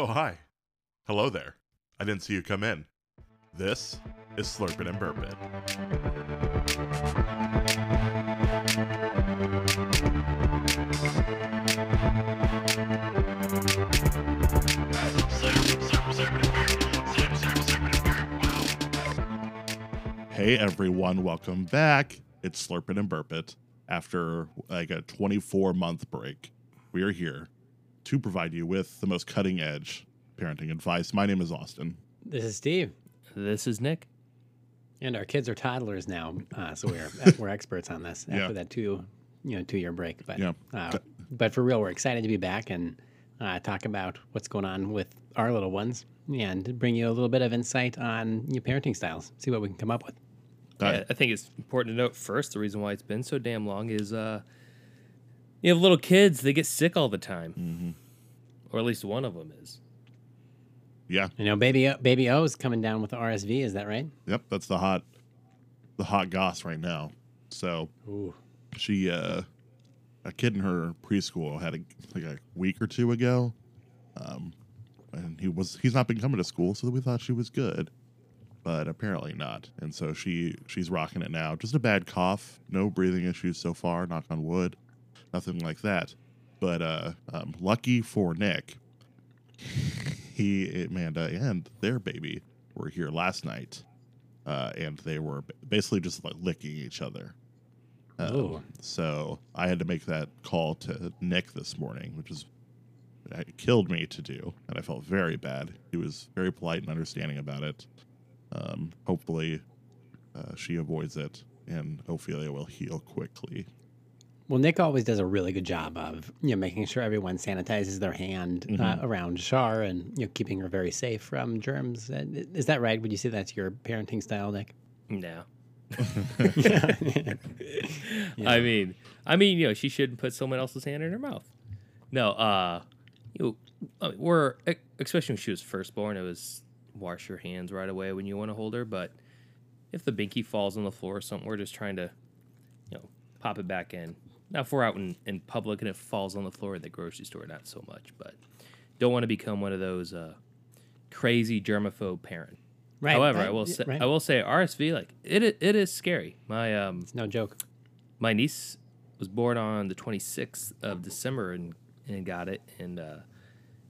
Oh, hi. Hello there. I didn't see you come in. This is Slurp It and Burp It. Hey everyone, welcome back. It's Slurp It and Burp It. After like a 24 month break, we are here to provide you with the most cutting edge parenting advice. My name is Austin. This is Steve, This is Nick. and our kids are toddlers now, uh, so we're we're experts on this after Yeah. that two you know two year break. But Yeah. uh, but for real, we're excited to be back and uh, talk about what's going on with our little ones and bring you a little bit of insight on your parenting styles. See what we can come up with. Uh, Yeah, I think it's important to note first the reason why it's been so damn long is uh, you have little kids, they get sick all the time. Mm-hmm. Or at least one of them is. Yeah, You know, baby O, baby O is coming down with the RSV. Is that right? yep, that's the hot the hot goss right now. So Ooh. she uh a kid in her preschool had a like a week or two ago um and he was he's not been coming to school so we thought she was good but apparently not and so she she's rocking it now just a bad cough no breathing issues so far knock on wood nothing like that but uh um, lucky for nick he amanda and their baby were here last night uh, and they were basically just like licking each other um, Ooh. so I had to make that call to Nick this morning, which is it killed me to do, and I felt very bad. He was very polite and understanding about it. Um, hopefully, uh, she avoids it, and Ophelia will heal quickly. Well, Nick always does a really good job of you know making sure everyone sanitizes their hand uh, around Shar and you know keeping her very safe from germs. Uh, Is that right? Would you say that's your parenting style, Nick? No. I mean, I mean, you know, she shouldn't put someone else's hand in her mouth. No, uh, you know, I mean, we're especially when she was first born, it was wash your hands right away when you want to hold her. But if the binky falls on the floor or something, we're just trying to, you know, pop it back in. Now, if we're out in, in public and it falls on the floor at the grocery store, not so much. But don't want to become one of those uh, crazy germaphobe parent. Right. However, right, I will say, right. I will say RSV like it it is scary. My um It's no joke. my niece was born on the 26th of December and and got it and uh,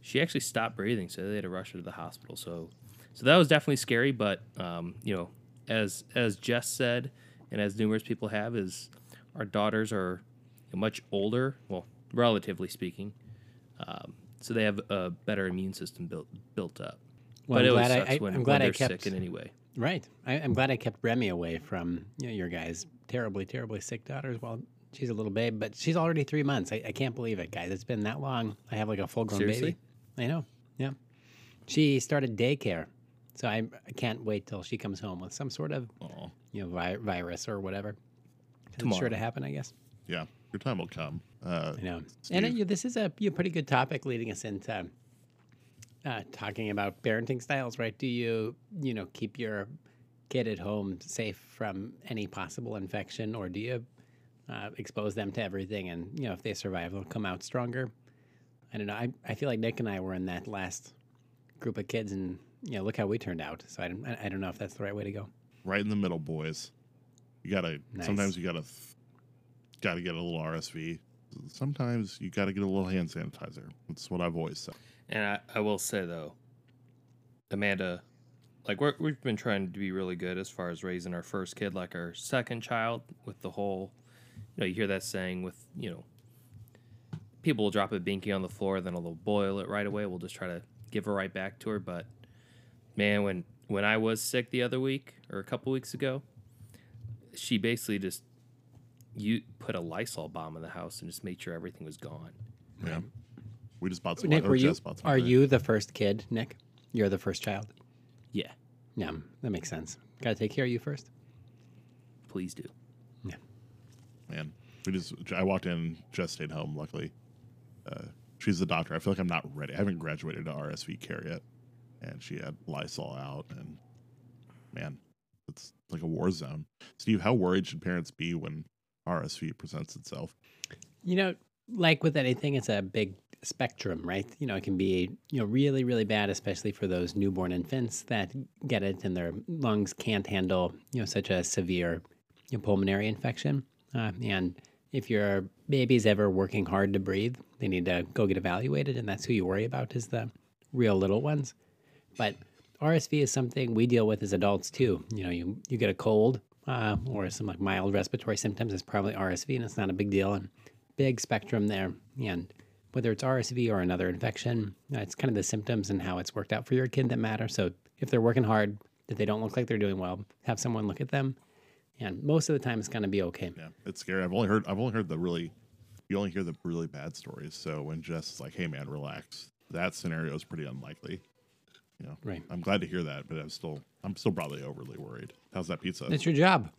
she actually stopped breathing, so they had to rush her to the hospital. So so that was definitely scary, but um you know as as Jess said and as numerous people have is our daughters are much older, well relatively speaking, um, so they have a better immune system built built up. Well, but I'm it glad I- sucks I- when, I'm glad when I they're kept- sick in any way. Right. I, I'm glad I kept Remy away from you know, your guys' terribly, terribly sick daughters while she's a little babe. But she's already three months. I, I can't believe it, guys. It's been that long. I have like a full grown baby. I know. Yeah. She started daycare, so I, I can't wait till she comes home with some sort of Oh, you know vi- virus or whatever. It's sure Tomorrow. to happen, I guess. yeah, your time will come. Uh, I know. And uh, you- this is a you pretty good topic leading us into uh, talking about parenting styles, right? Do you, you know, keep your kid at home safe from any possible infection, or do you uh, expose them to everything? And, you know, if they survive, they'll come out stronger. I don't know. I, I feel like Nick and I were in that last group of kids, and, you know, look how we turned out. So I don't, I I don't know if that's the right way to go. right in the middle, boys. You gotta. Nice. Sometimes you gotta. Gotta get a little RSV. Sometimes you gotta get a little hand sanitizer. That's what I've always said. And I, I will say though, Amanda, like we're, we've been trying to be really good as far as raising our first kid, like our second child, with the whole, you know, you hear that saying with, you know, people will drop a binky on the floor, then they'll boil it right away. We'll just try to give her right back to her. But man, when when I was sick the other week or a couple weeks ago, she basically just you put a Lysol bomb in the house and just made sure everything was gone. Yeah. We just bought some. Nick, or were you, bought some are you the first kid, Nick? You're the first child? Yeah, Yeah, that makes sense. Got to take care of you first. please do. Yeah. Man. We just I walked in, Jess stayed home. Luckily, uh, she's the doctor. I feel like I'm not ready. I haven't graduated to RSV care yet, and she had Lysol out, and man, it's like a war zone. Steve, how worried should parents be when RSV presents itself? You know, like with anything, it's a big spectrum, right? You know, it can be you know really really bad, especially for those newborn infants that get it and their lungs can't handle you know such a severe you know, pulmonary infection. Uh, and if your baby's ever working hard to breathe, they need to go get evaluated, and that's who you worry about is the real little ones. But RSV is something we deal with as adults too. You know, you you get a cold uh, or some like mild respiratory symptoms, it's probably RSV, and it's not a big deal. And big spectrum there, and whether it's RSV or another infection, uh, it's kind of the symptoms and how it's worked out for your kid that matter. So if they're working hard, if they don't look like they're doing well, have someone look at them, and most of the time it's going to be okay. Yeah, it's scary. I've only heard I've only heard the really you only hear the really bad stories. So when Jess is like, "Hey man, relax," that scenario is pretty unlikely. You know, Right. I'm glad to hear that, but I'm still I'm still probably overly worried. How's that pizza? It's your job,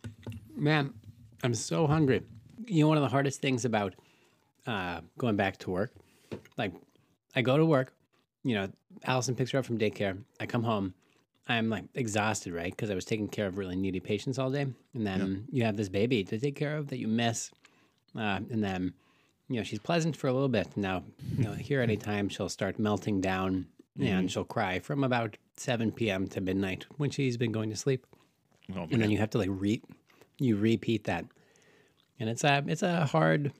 man. I'm so hungry. You know, one of the hardest things about uh, going back to work, like I go to work, you know, Allison picks her up from daycare. I come home, I'm like exhausted, right? Because I was taking care of really needy patients all day, and then you have this baby to take care of that you miss, uh, and then you know she's pleasant for a little bit. Now, you know, here anytime she'll start melting down and she'll cry from about 7 p.m. to midnight when she's been going to sleep oh, and then you have to like re you repeat that and it's a it's a hard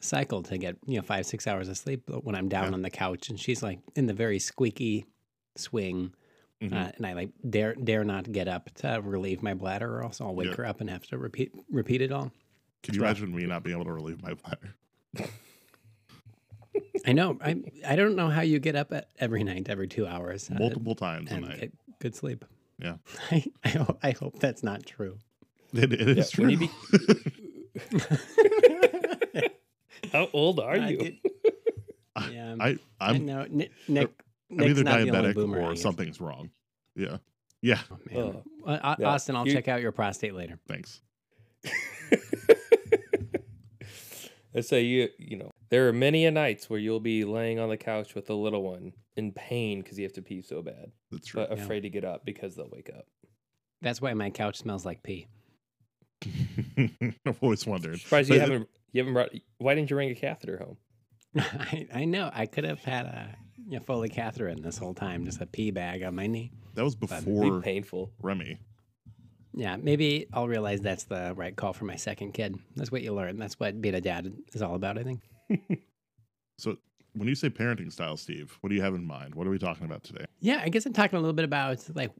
cycle to get you know five six hours of sleep when i'm down Yeah. on the couch and she's like in the very squeaky swing Mhm. uh, and i like dare dare not get up to relieve my bladder or else i'll wake her up and have to repeat repeat it all Can you imagine me not being able to relieve my bladder? i know i i don't know how you get up at every night every two hours uh, Multiple times a and night. get good sleep Yeah. I, I, ho- I hope that's not true It, it is when true. you be- How old are I you? did- yeah I I I'm know Nick, Nick I'm Nick's either not the only diabetic boomer, I or guess. something's wrong. Yeah. Yeah. Oh, man. Uh, Au- Yeah. Austin, I'll You- check out your prostate later. Thanks. Let's say you you know there are many a nights where you'll be laying on the couch with the little one in pain because you have to pee so bad, That's true. but afraid to get up because they'll wake up. That's why my couch smells like pee. I've always wondered. Surprised you haven't you haven't brought. Why didn't you bring a catheter home? I, I know. I could have had a you know, Foley catheter this whole time, just a pee bag on my knee. That was before be painful. Remy. Yeah, maybe I'll realize that's the right call for my second kid. That's what you learn. That's what being a dad is all about, I think. So when you say parenting style, Steve, what do you have in mind? What are we talking about today? Yeah, I guess I'm talking a little bit about like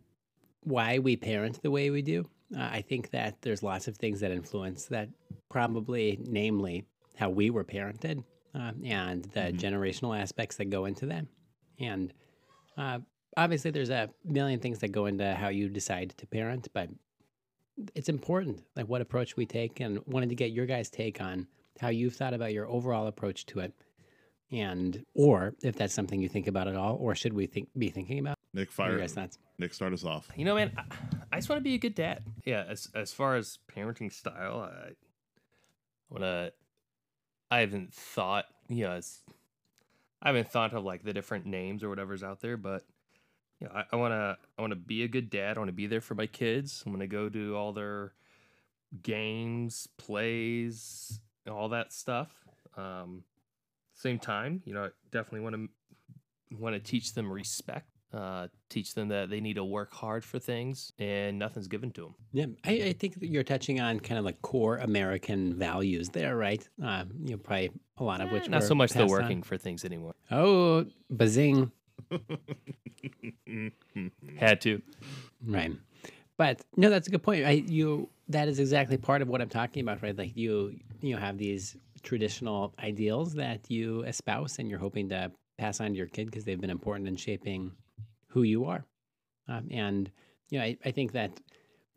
why we parent the way we do. Uh, I think that there's lots of things that influence that, probably, namely, how we were parented uh, and the Mhm. generational aspects that go into that. And uh, obviously, there's a million things that go into how you decide to parent, but it's important, like what approach we take, and wanted to get your guys' take on how you've thought about your overall approach to it. And or if that's something you think about at all, or should we think be thinking about? Nick, What are fire. guys' thoughts? Nick, start us off. You know, man, I, I just want to be a good dad. Yeah, as as far as parenting style, I want to. I haven't thought, you know, as, I haven't thought of like the different names or whatever's out there, but you know, I, I want to, I want to be a good dad. I want to be there for my kids. I'm going to go to all their games, plays, all that stuff. Um, same time, you know, I definitely want to want to teach them respect. Uh, teach them that they need to work hard for things and nothing's given to them. Yeah, I, I think that you're touching on kind of like core American values there, right? Um, you know, probably a lot of which Eh, not so much the passed on. working for things anymore. Oh, bazing, Had to. right? But no, that's a good point. I you that is exactly part of what I'm talking about, right? Like you you have these traditional ideals that you espouse, and you're hoping to pass on to your kid because they've been important in shaping who you are. Um, and you know, I, I think that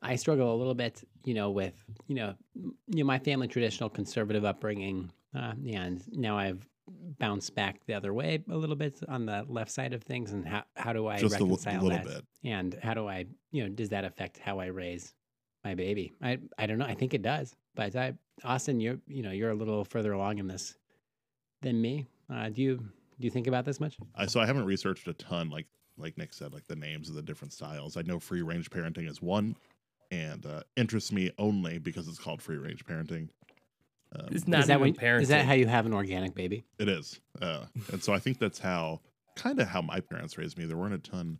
I struggle a little bit, you know, with you know, you know, my family traditional conservative upbringing, uh, and now I've bounced back the other way a little bit on the left side of things. And how how do I Just a, l- reconcile little that? bit. And how do I, you know, does that affect how I raise my baby? I I don't know. I think it does. But I, Austin, you're you know you're a little further along in this than me. Uh, do you do you think about this much? I, so I haven't researched a ton, like like Nick said, like the names of the different styles. I know free range parenting is one, and uh, interests me only because it's called free range parenting. Um, It's not is that even when, parenting. is that how you have an organic baby? It is. Uh, and so I think that's how, kind of how my parents raised me. There weren't a ton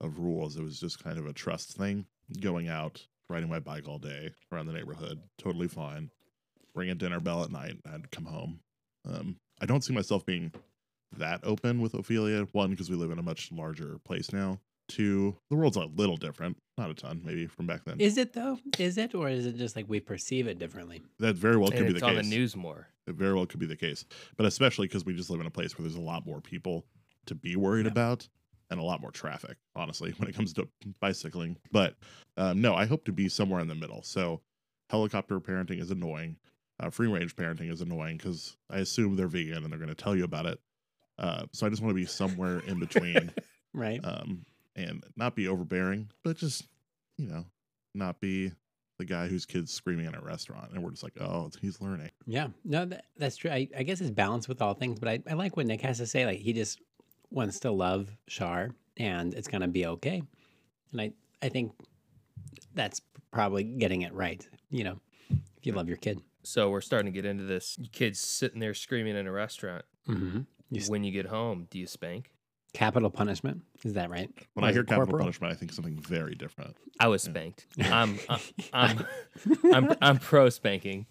of rules. It was just kind of a trust thing. Going out, riding my bike all day around the neighborhood, totally fine. Ring a dinner bell at night, I'd come home. Um, I don't see myself being that open with Ophelia. One, because we live in a much larger place now. Two, the world's a little different. Not a ton, maybe from back then. Is it though? Is it, or is it just like we perceive it differently? that very well could and be it's the on case. the news more. It very well could be the case, but especially because we just live in a place where there's a lot more people to be worried Yeah. about and a lot more traffic, honestly, when it comes to bicycling. But um, no, I hope to be somewhere in the middle. So helicopter parenting is annoying. Uh, free range parenting is annoying because I assume they're vegan and they're going to tell you about it. Uh, so I just want to be somewhere in between Right. um, and not be overbearing, but just, you know, not be the guy whose kid's screaming in a restaurant and we're just like, oh, he's learning. Yeah, no, that, that's true. I, I guess it's balanced with all things, but I, I like what Nick has to say. Like he just wants to love Shar, and it's gonna be okay. And I I think that's probably getting it right. You know, if you love your kid. So we're starting to get into this. Kids sitting there screaming in a restaurant. Mm-hmm. You s- When you get home, do you spank? Capital punishment is that right? When Or I hear it capital corporal? punishment, I think something very different. I was spanked. I'm I'm I'm, I'm, I'm pro spanking.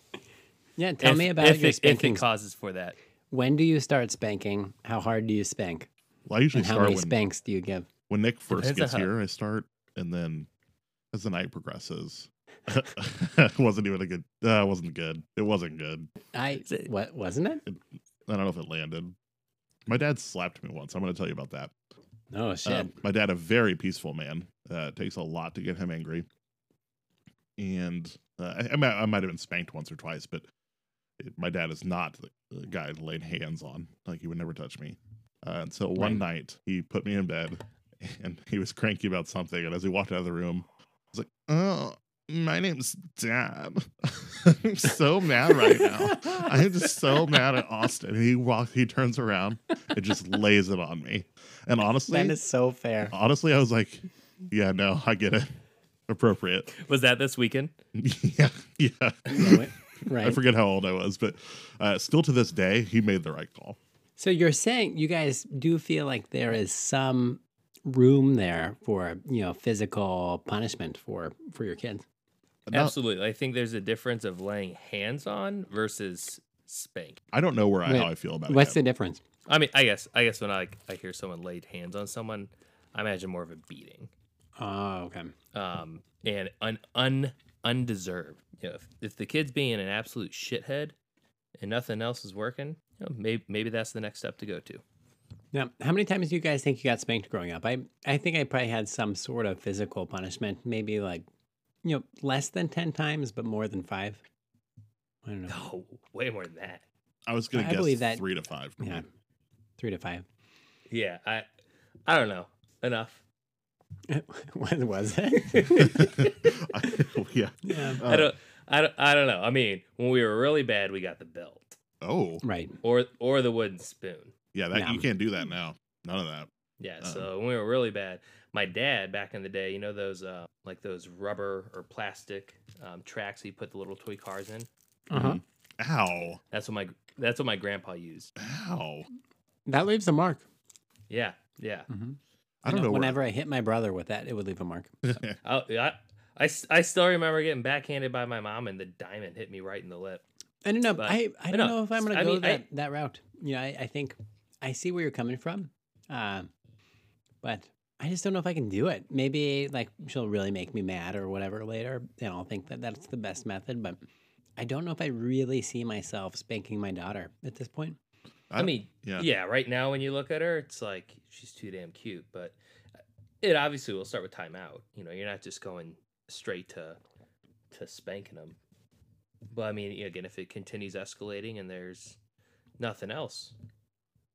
Yeah, tell if, me about if your it, if spanking. it causes for that. when do you start spanking? How hard do you spank? Well, I usually And how start many when, spanks do you give? when Nick first Depends gets here. I start, and then as the night progresses, wasn't even a good. Uh, wasn't good. It wasn't good. I Is it- what wasn't it? I don't know if it landed. My dad slapped me once. I'm going to tell you about that. Oh shit! Um, my dad, a very peaceful man. Uh, it takes a lot to get him angry. And uh, I, I, might, I might have been spanked once or twice, but it, my dad is not the, the guy to lay hands on. Like he would never touch me. Uh, and so one night he put me in bed, and he was cranky about something. And as he walked out of the room, I was like, "Oh, my name's Dad. I'm so mad right now. I'm just so mad at Austin." And he walks, he turns around, and just lays it on me. And honestly, that is so fair. honestly, I was like, yeah, no, I get it. Appropriate. Was that this weekend? yeah, yeah. Right. I forget how old I was, but uh, still to this day, he made the right call. So you're saying you guys do feel like there is some room there for you know physical punishment for for your kids. No, Absolutely. I think there's a difference of laying hands on versus spank. I don't know where I, Wait, how I feel about What's it. the difference? I mean, I guess I guess when I I hear someone laid hands on someone, I imagine more of a beating. Oh, okay. um, and un, un undeserved. You know, if, if the kid's being an absolute shithead and nothing else is working, you know, maybe maybe that's the next step to go to. Now, how many times do you guys think you got spanked growing up? I I think I probably had some sort of physical punishment, maybe like you know less than ten times, but more than five. I don't know. Oh, way more than that. I was going I to guess believe that- three to five. for me. Yeah, three to five. Yeah, I I don't know enough. what was it? I- yeah. yeah. Uh, I don't I don't I don't know. I mean, when we were really bad, we got the belt Oh, Right. or or the wooden spoon. yeah. That No. you can't do that now. None of that. Yeah, Um, so when we were really bad, my dad back in the day, you know those uh, like those rubber or plastic um, tracks he put the little toy cars in. Uh huh. Mm-hmm. Ow! That's what my that's what my grandpa used. Ow! That leaves a mark. Yeah, yeah. Mm-hmm. I don't know. where- Whenever I hit my brother with that, it would leave a mark. I, I, I, s- I still remember getting backhanded by my mom, and the diamond hit me right in the lip. I don't know. But- I, I I don't know. know if I'm going to go mean, I- that, that route. You know, I, I think I see where you're coming from, uh, but I just don't know if I can do it. Maybe like she'll really make me mad or whatever later, and I'll think that that's the best method. But I don't know if I really see myself spanking my daughter at this point. I, mean, yeah. yeah. right now when you look at her, it's like she's too damn cute. But it obviously will start with timeout. You know, you're not just going straight to to spanking them. But I mean, again, if it continues escalating and there's nothing else,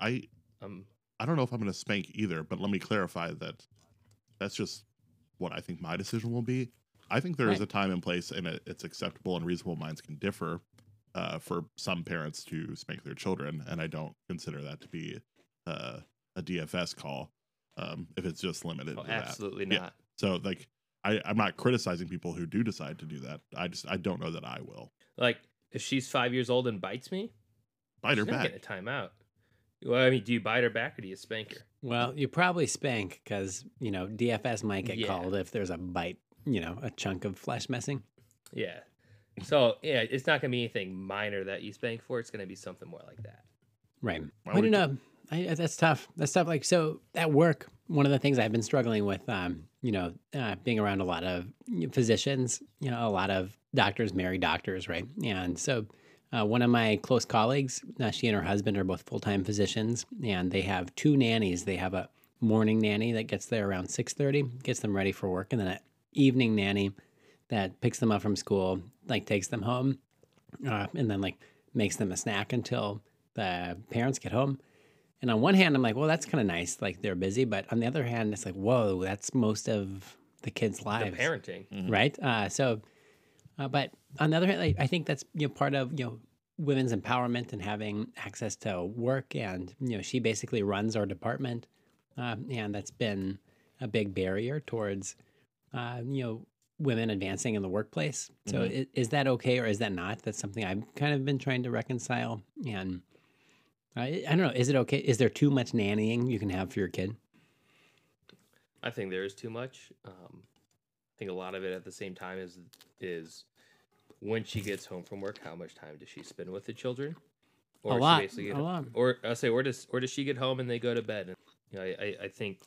I um, I don't know if I'm going to spank either, but let me clarify that that's just what I think my decision will be. I think there is Right. a time and place, and it's acceptable, and reasonable minds can differ uh, for some parents to spank their children, and I don't consider that to be uh, a DFS call um, if it's just limited oh, to that. absolutely Yeah. not. So, like, I, I'm not criticizing people who do decide to do that. I just I don't know that I will. Like if she's five years old and bites me, Bite her she's not back. getting a timeout. Well, I mean, do you bite her back or do you spank her? Well, you probably spank because you know DFS might get Yeah. called if there's a bite, you know, a chunk of flesh messing. Yeah. So yeah, it's not gonna be anything minor that you spank for. It's gonna be something more like that. Right. Why I don't you- know. I, I- that's tough. That's tough. Like so at work, one of the things I've been struggling with, um, you know, uh, being around a lot of physicians, you know, a lot of doctors, married doctors, right? And so, uh, one of my close colleagues, uh, she and her husband are both full time physicians, and they have two nannies. They have a morning nanny that gets there around six thirty, gets them ready for work, and then an evening nanny that picks them up from school, like takes them home, uh, and then like makes them a snack until the parents get home. And on one hand, I'm like, well, that's kind of nice. Like they're busy. But on the other hand, it's like, whoa, that's most of the kids' lives. The parenting. Right. Uh, so, uh, but on the other hand, like, I think that's, you know, part of, you know, women's empowerment and having access to work. And, you know, she basically runs our department. Uh, and that's been a big barrier towards, uh, you know, women advancing in the workplace. So Mhm. i- is that okay or is that not? That's something I've kind of been trying to reconcile. And I, I don't know. Is it okay? Is there too much nannying you can have for your kid? I think there is too much. Um, I think a lot of it at the same time is is when she gets home from work, how much time does she spend with the children? A is she lot, basically a get- lot. Or I say, or does or does she get home and they go to bed? And, you know, I, I I think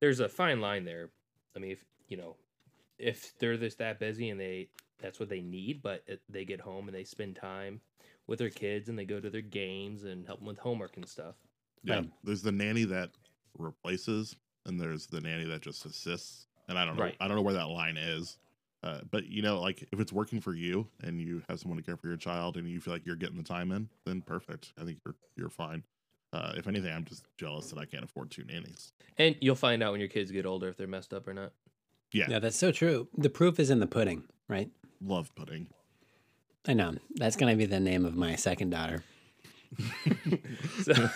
there's a fine line there. I mean, if you know, if they're this that busy and they that's what they need, but it, they get home and they spend time with their kids and they go to their games and help them with homework and stuff. Yeah. Right. There's the nanny that replaces, and there's the nanny that just assists. And I don't know. Right. I don't know where that line is. Uh, but you know, like if it's working for you and you have someone to care for your child and you feel like you're getting the time in, then perfect. I think you're you're fine. Uh, if anything, I'm just jealous that I can't afford two nannies. And you'll find out when your kids get older if they're messed up or not. Yeah, Yeah, that's so true. The proof is in the pudding, right? love pudding. I know. That's going to be the name of my second daughter. so,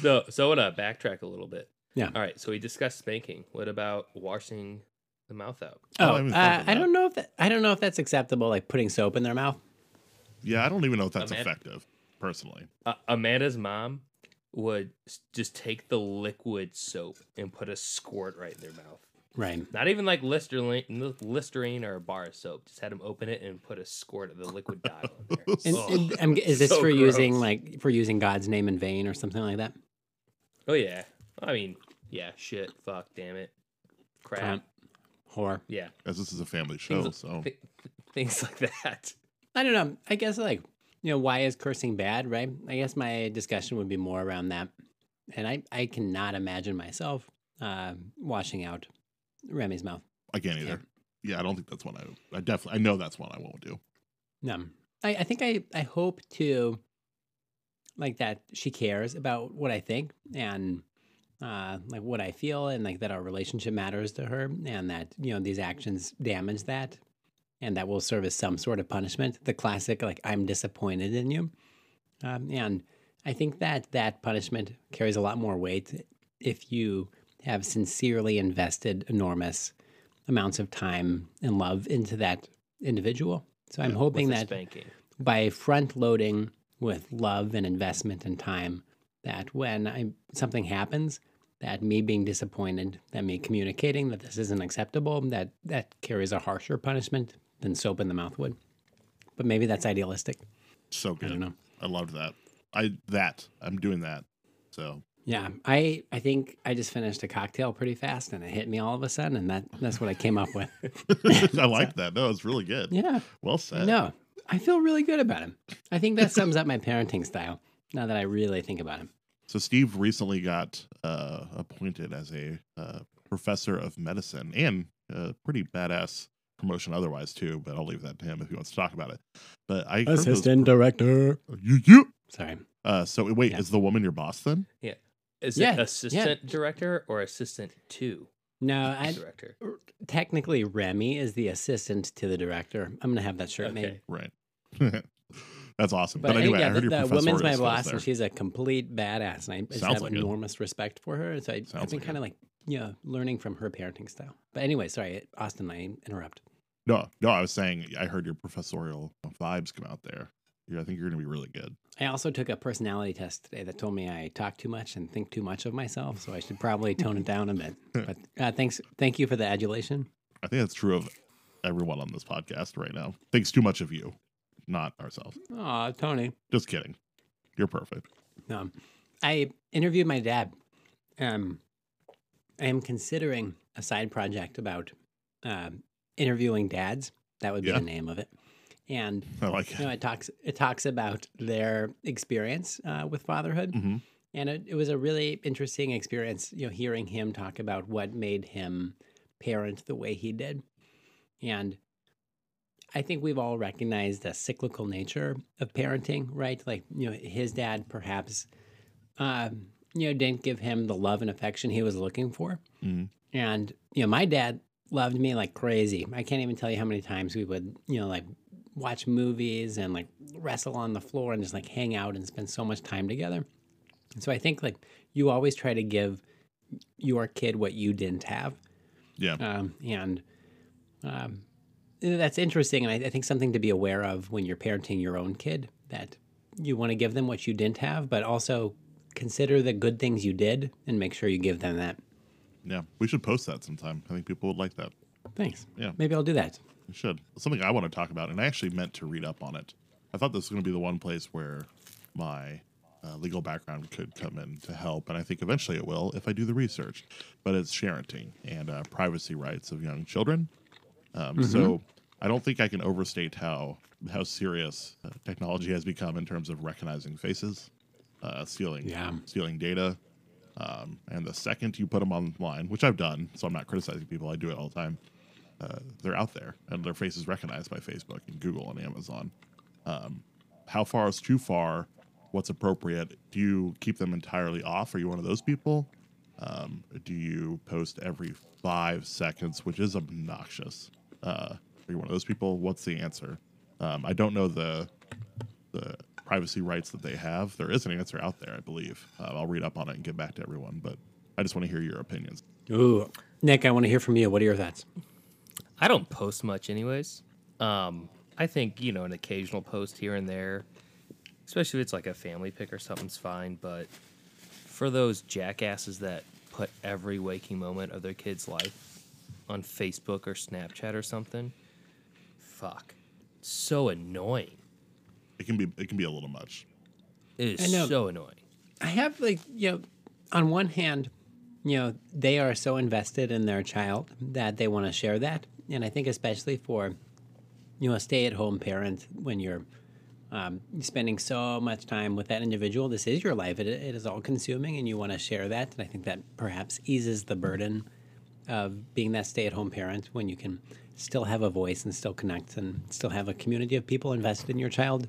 so, so I want to backtrack a little bit. Yeah. All right. So we discussed spanking. What about washing the mouth out? Oh, I Oh, haven't uh, I don't know if that, I don't know if that's acceptable, like putting soap in their mouth. Yeah, I don't even know if that's man. effective, personally. Uh, Amanda's mom would just take the liquid soap and put a squirt right in their mouth. Right. Not even like Listerine, Listerine or a bar of soap. Just had them open it and put a squirt of the liquid Dial on there. And, Oh. and- I'm- is this So for using like for using God's name in vain or something like that? Oh yeah. I mean, yeah. Shit. Fuck. Damn it. Crap. Cunt. Whore. Yeah. As this is a family show, Things, so thi- things like that. I don't know. I guess like you know why is cursing bad, right? I guess my discussion would be more around that, and I I cannot imagine myself uh, washing out Remy's mouth. I can't either. Yeah, I don't think that's one I. I definitely. I know that's one I won't do. No, I, I think I, I hope to like that she cares about what I think and uh, like what I feel and like that our relationship matters to her and that you know these actions damage that and that will serve as some sort of punishment. The classic like I'm disappointed in you, um, and I think that that punishment carries a lot more weight if you have sincerely invested enormous amounts of time and love into that individual. So I'm Yeah, hoping that spanking. by front loading with love and investment and time, that when I, something happens, that me being disappointed, that me communicating that this isn't acceptable, that that carries a harsher punishment than soap in the mouth would. But maybe that's idealistic. So I good. don't know. I loved that. I that I'm doing that. So Yeah, I I think I just finished a cocktail pretty fast, and it hit me all of a sudden, and that that's what I came up with. I like that. No, it's really good. Yeah, Well said. no, I feel really good about him. I think that sums up my parenting style. Now that I really think about him. So Steve recently got uh, appointed as a uh, professor of medicine and a pretty badass promotion otherwise too. But I'll leave that to him if he wants to talk about it. But I heard those- director. You yeah. Sorry. Uh, so wait, Yeah. is the woman your boss then? Is Yeah, it yeah. assistant director or assistant to No, I director? technically Remy is the assistant to the director. I'm gonna have that shirt made. Right. That's awesome. But, But, anyway, yeah, I heard the, your the professor woman's my boss, there. and she's a complete badass, and I just Sounds have like it. enormous respect for her. So I, I've been like kind of like, you know, learning from her parenting style. But anyway, sorry, Austin, I interrupt. No, no, I was saying I heard your professorial vibes come out there. Yeah, I think you're going to be really good. I also took a personality test today that told me I talk too much and think too much of myself, so I should probably tone it down a bit. But uh, thanks, thank you for the adulation. I think that's true of everyone on this podcast right now. Thinks too much of you, not ourselves. Aw, Tony. Just kidding. You're perfect. Um, I interviewed my dad. Um, I am considering a side project about um interviewing dads. That would be Yeah. the name of it. And I like you know, it. it talks it talks about their experience uh, with fatherhood, hmm and it, it was a really interesting experience. You know, hearing him talk about what made him parent the way he did, and I think we've all recognized the cyclical nature of parenting, right? Like you know, his dad perhaps, um, you know, didn't give him the love and affection he was looking for, Mhm. and you know, my dad loved me like crazy. I can't even tell you how many times we would, you know, like watch movies and like wrestle on the floor and just like hang out and spend so much time together. And so I think like you always try to give your kid what you didn't have. Yeah. Um, and um, that's interesting. And I, I think something to be aware of when you're parenting your own kid that you want to give them what you didn't have, but also consider the good things you did and make sure you give them that. Yeah. We should post that sometime. I think people would like that. Thanks. Yeah. Maybe I'll do that. We should. Something I want to talk about, and I actually meant to read up on it. I thought this was going to be the one place where my uh, legal background could come in to help, and I think eventually it will if I do the research. But it's parenting and uh, privacy rights of young children. Um, So I don't think I can overstate how how serious uh, technology has become in terms of recognizing faces, uh, stealing Yeah. stealing data, um, and the second you put them online, which I've done, so I'm not criticizing people, I do it all the time. Uh, they're out there, and their face is recognized by Facebook and Google and Amazon. Um, how far is too far? What's appropriate? Do you keep them entirely off? Are you one of those people? Um, do you post every five seconds, which is obnoxious? Uh, are you one of those people? What's the answer? Um, I don't know the the privacy rights that they have. There is an answer out there, I believe. Uh, I'll read up on it and get back to everyone, but I just want to hear your opinions. Ooh, Nick, I want to hear from you. What are your thoughts? I don't post much, anyways. Um, I think you know an occasional post here and there, especially if it's like a family pic or something's fine. But for those jackasses that put every waking moment of their kid's life on Facebook or Snapchat or something, fuck, so annoying. It can be it can be a little much. It is I know. so annoying. I have like you know, on one hand, you know, they are so invested in their child that they want to share that, and I think especially for you know a stay-at-home parent when you're um, spending so much time with that individual, this is your life. It, it is all consuming, and you want to share that. And I think that perhaps eases the burden of being that stay-at-home parent when you can still have a voice and still connect and still have a community of people invested in your child.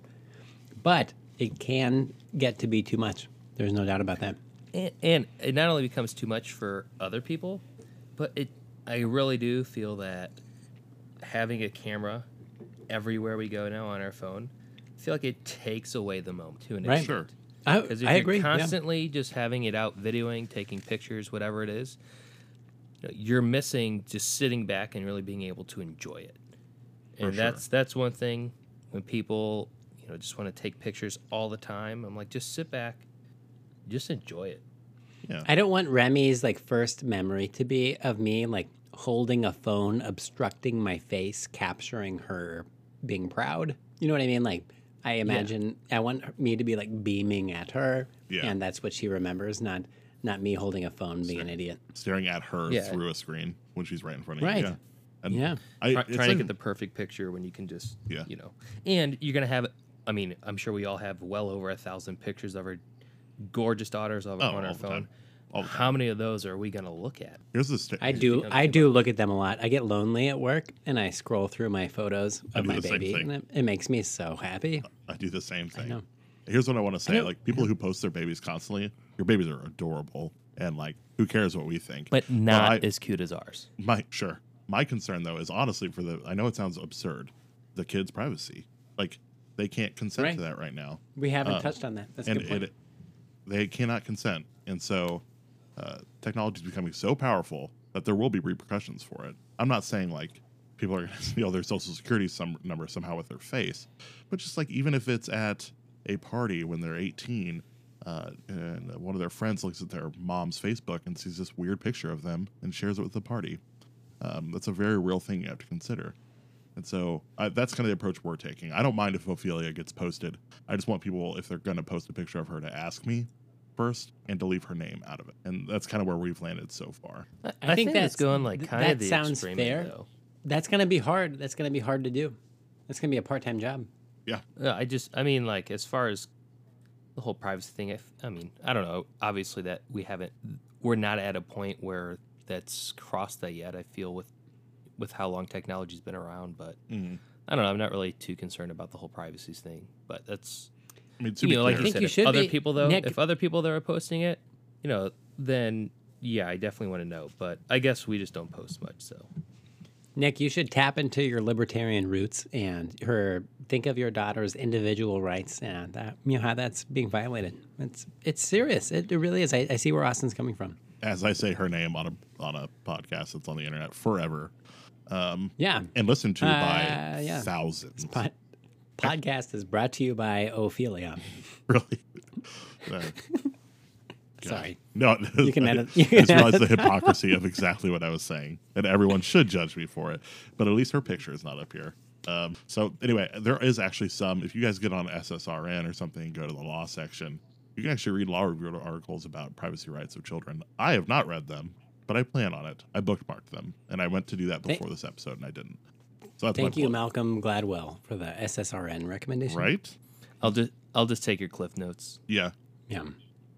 But it can get to be too much. There's no doubt about that. and, and it not only becomes too much for other people, but it I really do feel that having a camera everywhere we go now on our phone, I feel like it takes away the moment to an Right. extent. Sure. Because if I you're agree. yeah. constantly just having it out videoing, taking pictures, whatever it is, you know, you're missing just sitting back and really being able to enjoy it. For And sure. that's that's one thing when people, you know, just want to take pictures all the time. I'm like, just sit back, just enjoy it. Yeah. I don't want Remy's like first memory to be of me like holding a phone, obstructing my face, capturing her being proud. You know what I mean? Like I imagine I want me to be like beaming at her, Yeah. and that's what she remembers, not not me holding a phone, being an idiot. Staring at her Yeah. through a screen when she's right in front of Right. you. Yeah. And Yeah. I, Try, it's trying to get the perfect picture when you can just, Yeah. you know, and you're gonna have. I mean, I'm sure we all have well over a thousand pictures of our gorgeous daughters of, Oh, on all our the phone. time. All the How many of those are we gonna look at? Here's the sta- I do. I do look at them a lot. I get lonely at work, and I scroll through my photos I of my baby, and it, it makes me so happy. I do the same thing. know. Here's what I want to say: like people who post their babies constantly, your babies are adorable, and like who cares what we think? But not I- as cute as ours. my sure. My concern though is honestly for the. I know it sounds absurd, the kids' privacy. Like they can't consent Right. to that right now, We haven't Uh, touched on that. That's and good point. it, they cannot consent, and so uh, technology is becoming so powerful that there will be repercussions for it. I'm not saying like people are going to steal their social security some number somehow with their face. But just like even if it's at a party when they're 18, uh, and one of their friends looks at their mom's Facebook and sees this weird picture of them and shares it with the party. Um, that's a very real thing you have to consider. And so uh, that's kind of the approach we're taking. I don't mind if Ophelia gets posted. I just want people, if they're going to post a picture of her, to ask me first and to leave her name out of it. And that's kind of where we've landed so far. I, I I think think that's that's- going like kind that of the sounds extreme fair. end, though. That's gonna be hard. That's gonna be hard to do. That's gonna be a part-time job. Yeah. Yeah, I just, I mean, like as far as the whole privacy thing, if, I mean, I don't know. Obviously, that we haven't, we're not at a point where that's crossed that yet. I feel with with how long technology's been around, but Mhm. I don't know. I'm not really too concerned about the whole privacy thing. But that's I mean, to you be know, like clear, you think said, you if should other be- people though, Nick- if other people that are posting it, you know, then yeah, I definitely want to know. But I guess we just don't post much. So Nick, you should tap into your libertarian roots and her think of your daughter's individual rights and that you know how that's being violated. It's it's serious. It, it really is. I, I see where Austin's coming from. as I say her name on a on a podcast that's on the internet forever Yeah. and listened to by Uh, yeah. thousands. Pod, podcast is brought to you by Ophelia. really. Uh, Sorry. No, You can edit- you can edit the hypocrisy of exactly what I was saying, and everyone should judge me for it. But at least her picture is not up here. Um, so anyway, there is actually some. If you guys get on SSRN or something, go to the law section. You can actually read law review articles about privacy rights of children. I have not read them, but I plan on it. I bookmarked them, and I went to do that Thank- before this episode, and I didn't. So that's Thank you, plug. Malcolm Gladwell, for the SSRN recommendation. Right? I'll just I'll just take your cliff notes. Yeah. Yeah.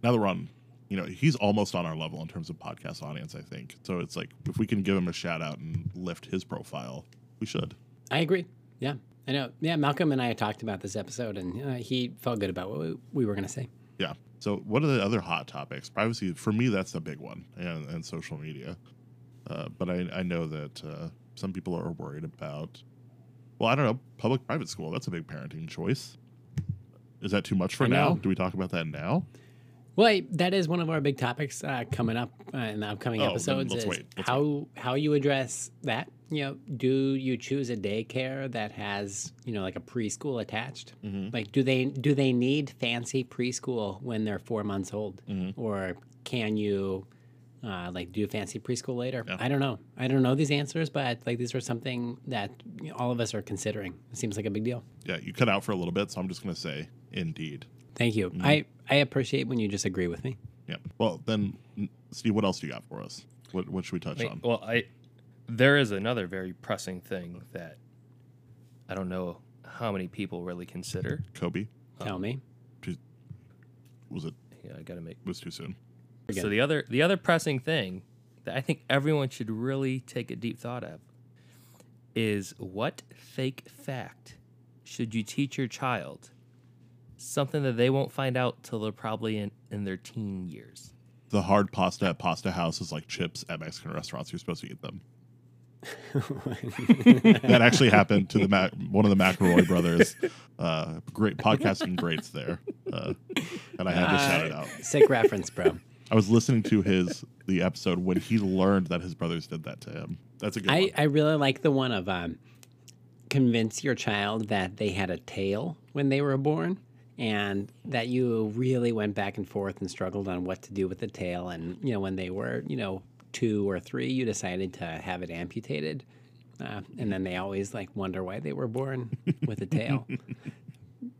now that we're on, you know, he's almost on our level in terms of podcast audience, I think. So it's like if we can give him a shout out and lift his profile, we should. I agree. Yeah. I know. Yeah. Malcolm and I talked about this episode, and uh, he felt good about what we, we were going to say. Yeah. So what are the other hot topics? Privacy for me, that's the big one, and, and social media. Uh, but I, I know that uh, some people are worried about. Well, I don't know. Public private school. That's a big parenting choice. Is that too much for now? Do we talk about that now? Well, I- that is one of our big topics uh, coming up uh, in the upcoming Oh, episodes. let's is wait, how how you address that. You know, do you choose a daycare that has you know like a preschool attached? Mm-hmm. Like, do they do they need fancy preschool when they're four months old, Mm-hmm. or can you? Uh, like do fancy preschool later. Yeah. I don't know. I don't know these answers, but like these are something that all of us are considering. It seems like a big deal. Yeah, you cut out for a little bit, so I'm just going to say indeed. Thank you. Mm-hmm. I I appreciate when you just agree with me. Yeah. Well, then, Steve, what else do you got for us? What what should we touch Wait, on? well, I there is another very pressing thing that I don't know how many people really consider. Kobe Tell me. was it Yeah, I gotta make. was too soon. Again. So the other the other pressing thing that I think everyone should really take a deep thought of is what fake fact should you teach your child? Something that they won't find out till they're probably in, in their teen years. The hard pasta at Pasta House is like chips at Mexican restaurants. You're supposed to eat them. that actually happened to the Mac- one of the McElroy brothers. Uh, great podcasting greats there, uh, and I had to shout it out. Sick reference, bro. I was listening to his the episode when he learned that his brothers did that to him. That's a good I, one. I really like the one of um, convince your child that they had a tail when they were born and that you really went back and forth and struggled on what to do with the tail. And, you know, when they were, you know, two or three, you decided to have it amputated. Uh, and then they always like wonder why they were born with a tail.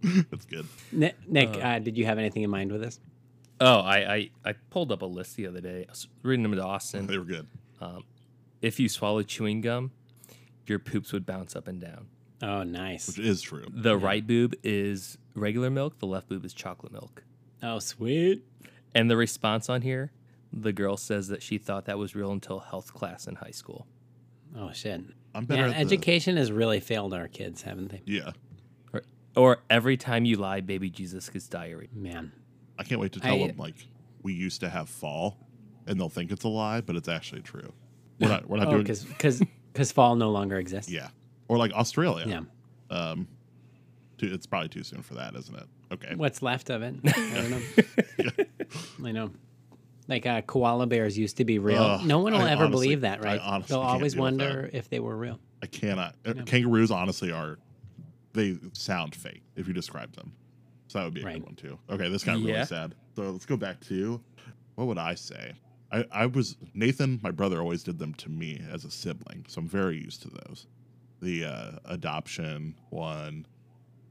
That's good. Nick, Nick uh, did you have anything in mind with this? Oh, I, I, I pulled up a list the other day. I was reading them to Austin. They were good. If you swallow chewing gum, your poops would bounce up and down. Oh, nice. Which is true. The right boob is regular milk, the left boob is chocolate milk. Oh, sweet. And the response on here, the girl says that she thought that was real until health class in high school. Oh, shit. I'm better Yeah, at the- education has really failed our kids, haven't they? Yeah, Or, or every time you lie, baby Jesus gets diarrhea. Man. I can't wait to tell I- them like we used to have fall, and they'll think it's a lie, but it's actually true. We're not. We're not Oh, doing. because because fall no longer exists. Yeah, or like Australia. Yeah. Um, too, it's probably too soon for that, isn't it? Okay. What's left of it? I don't know. I know. Like uh, koala bears used to be real. Ugh, no one will I ever honestly- believe that, I right? honestly They'll always deal with that. wonder if they were real. I cannot. uh, No. Kangaroos honestly are they sound fake if you describe them. So that would be a Right. good one too. Okay, this got Yeah. really sad. So let's go back to what would I say? I, I was Nathan, my brother always did them to me as a sibling, so I'm very used to those. The uh, adoption one,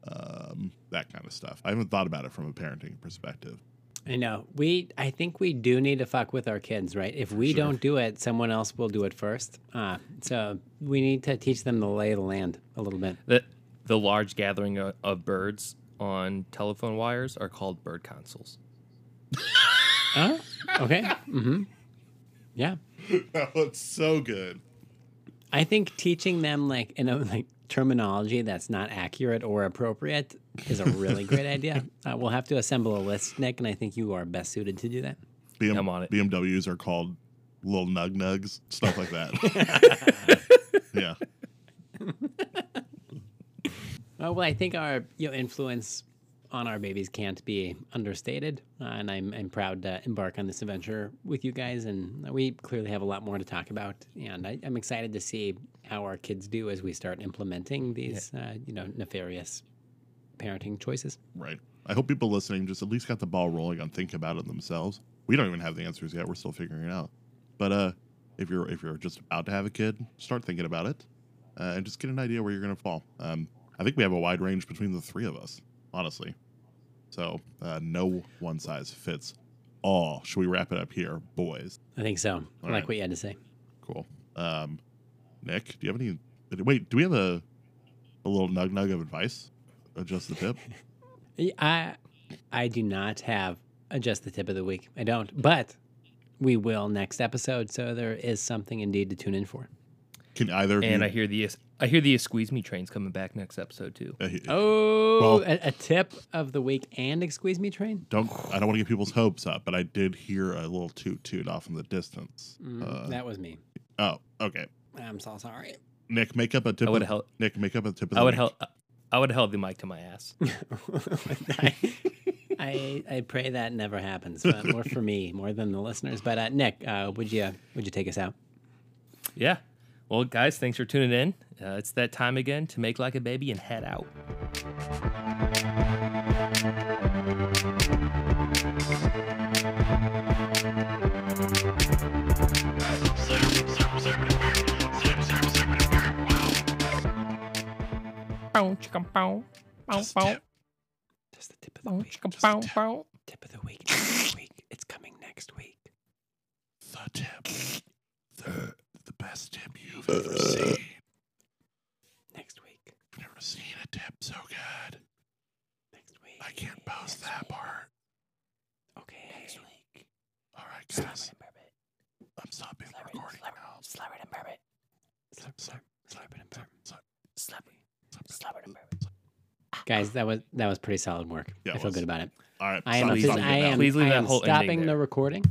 um, that kind of stuff. I haven't thought about it from a parenting perspective. I know. We I think we do need to fuck with our kids, right? If we Sure. don't do it, someone else will do it first. Uh, so we need to teach them the lay of the land a little bit. The the large gathering of, of birds on telephone wires are called bird consoles. Oh, okay. mm-hmm. Yeah. that was so good. I think teaching them like in a like terminology that's not accurate or appropriate is a really great idea. Uh, we'll have to assemble a list, Nick, and I think you are best suited to do that. BM, I'm on it. BMWs are called little nug nugs, stuff like that. yeah. Well, I think our you know, influence on our babies can't be understated, uh, and I'm I'm proud to embark on this adventure with you guys. And we clearly have a lot more to talk about, and I, I'm excited to see how our kids do as we start implementing these uh, you know nefarious parenting choices. Right. I hope people listening just at least got the ball rolling on thinking about it themselves. We don't even have the answers yet. We're still figuring it out. But uh, if you're if you're just about to have a kid, start thinking about it, uh, and just get an idea where you're going to fall. Um, I think we have a wide range between the three of us, honestly. So uh, no one size fits all. Should we wrap it up here, boys? I think so. I like right. what you had to say. Cool. Um, Nick, do you have any? Wait, do we have a a little nug nug of advice? Adjust the tip. I I do not have adjust the tip of the week. I don't, but we will next episode. So there is something indeed to tune in for. Can either of And you? I hear the I hear the squeeze me train's coming back next episode too. uh, Oh, Well- a, a tip of the week and excuse me train. don't I don't want to get people's hopes up, but I did hear a little toot toot off in the distance. Mm, Uh, that was me. oh, okay. I'm so sorry. Nick, make up a tip. I would of, held Nick, make up a tip of the I would week. held I would held the mic to my ass. I, I I pray that never happens, but more for me, more than the listeners. But uh, Nick, uh, would you would you take us out? Yeah. Well, guys, thanks for tuning in. Uh, it's that time again to make like a baby and head out. Bow, chicka, bow. Bow, Just bow. tip. Just the tip of the Bow, week. chicka, Just bow, the tip, bow. tip of the week. Next week. It's coming next week. The tip. The the best tip you've ever uh. seen. Next week. I've never seen a tip so good. Next week. I can't post that part. Okay. Next week. All right, Slap guys. it and burp it. I'm stopping the recording now. Slap it and burp it. Slap, slap, slap it and burp. Slap, Slap it. slap, Slap it and burp it. Guys, that was that was pretty solid work. Yeah, I feel was. good about it. All right. I am, stop- Please stop leave I that- am, please leave I that am whole ending stopping the recording.